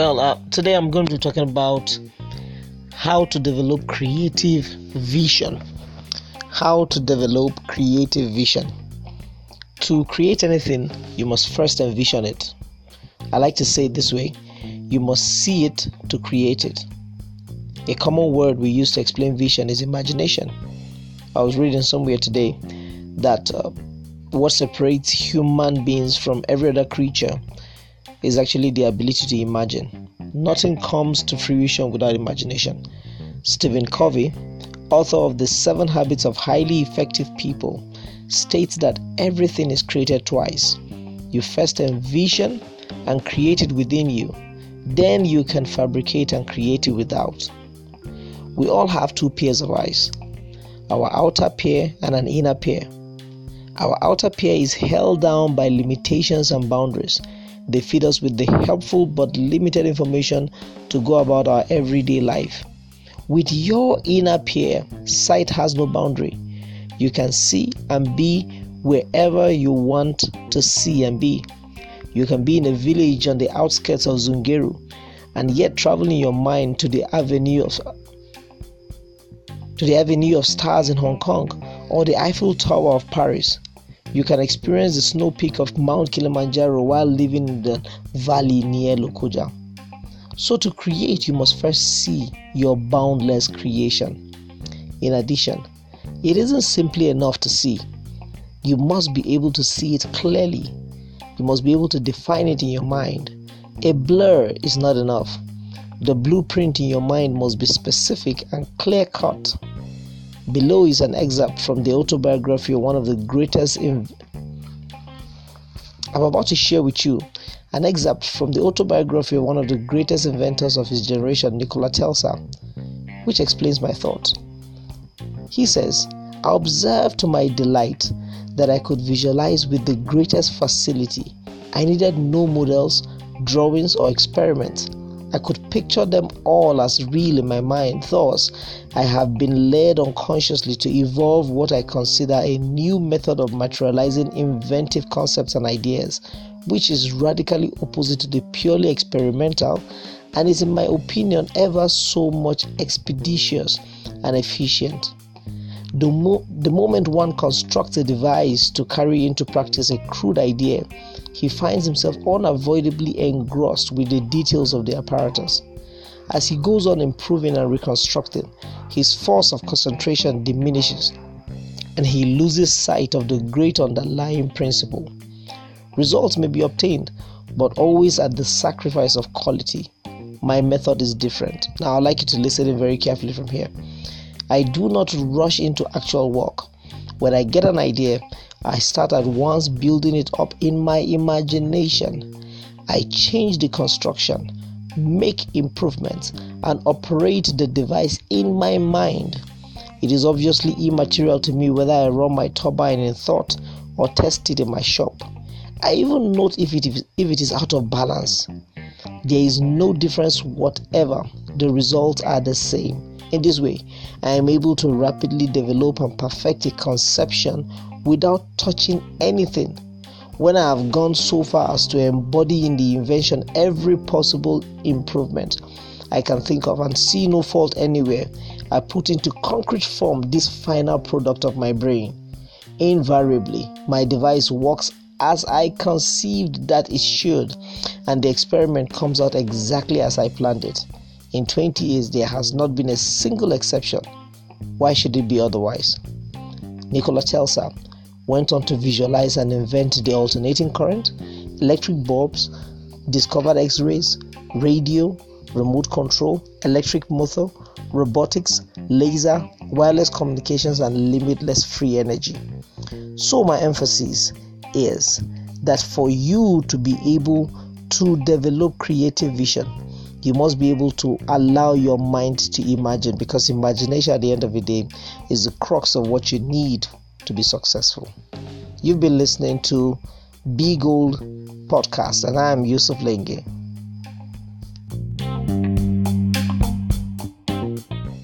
Well, uh, today I'm going to be talking about how to develop creative vision. How to develop creative vision. To create anything, you must first envision it. I like to say it this way you must see it to create it. A common word we use to explain vision is imagination. I was reading somewhere today that uh, what separates human beings from every other creature is actually the ability to imagine. Nothing comes to fruition without imagination. Stephen Covey, author of The Seven Habits of Highly Effective People, states that everything is created twice. You first envision and create it within you, then you can fabricate and create it without. We all have two pairs of eyes our outer pair and an inner pair. Our outer pair is held down by limitations and boundaries they feed us with the helpful but limited information to go about our everyday life. With your inner peer, sight has no boundary. You can see and be wherever you want to see and be. You can be in a village on the outskirts of Zungeru and yet travel in your mind to the avenue of to the avenue of stars in Hong Kong or the Eiffel Tower of Paris. You can experience the snow peak of Mount Kilimanjaro while living in the valley near Lokoja. So, to create, you must first see your boundless creation. In addition, it isn't simply enough to see, you must be able to see it clearly. You must be able to define it in your mind. A blur is not enough. The blueprint in your mind must be specific and clear cut. Below is an excerpt from the autobiography of one of the greatest. I'm about to share with you an excerpt from the autobiography of one of the greatest inventors of his generation, Nikola Tesla, which explains my thought. He says, I observed to my delight that I could visualize with the greatest facility. I needed no models, drawings, or experiments. I could picture them all as real in my mind. Thus, I have been led unconsciously to evolve what I consider a new method of materializing inventive concepts and ideas, which is radically opposite to the purely experimental and is, in my opinion, ever so much expeditious and efficient. The, mo- the moment one constructs a device to carry into practice a crude idea, he finds himself unavoidably engrossed with the details of the apparatus. As he goes on improving and reconstructing, his force of concentration diminishes and he loses sight of the great underlying principle. Results may be obtained, but always at the sacrifice of quality. My method is different. Now, I'd like you to listen in very carefully from here. I do not rush into actual work. When I get an idea, I start at once building it up in my imagination. I change the construction, make improvements, and operate the device in my mind. It is obviously immaterial to me whether I run my turbine in thought or test it in my shop. I even note if it is, if it is out of balance. There is no difference whatever, the results are the same. In this way, I am able to rapidly develop and perfect a conception without touching anything. When I have gone so far as to embody in the invention every possible improvement I can think of and see no fault anywhere, I put into concrete form this final product of my brain. Invariably, my device works as I conceived that it should, and the experiment comes out exactly as I planned it. In 20 years, there has not been a single exception. Why should it be otherwise? Nikola Tesla went on to visualize and invent the alternating current, electric bulbs, discovered X rays, radio, remote control, electric motor, robotics, laser, wireless communications, and limitless free energy. So, my emphasis is that for you to be able to develop creative vision, you must be able to allow your mind to imagine because imagination at the end of the day is the crux of what you need to be successful. You've been listening to Be Gold podcast, and I am Yusuf Lenge.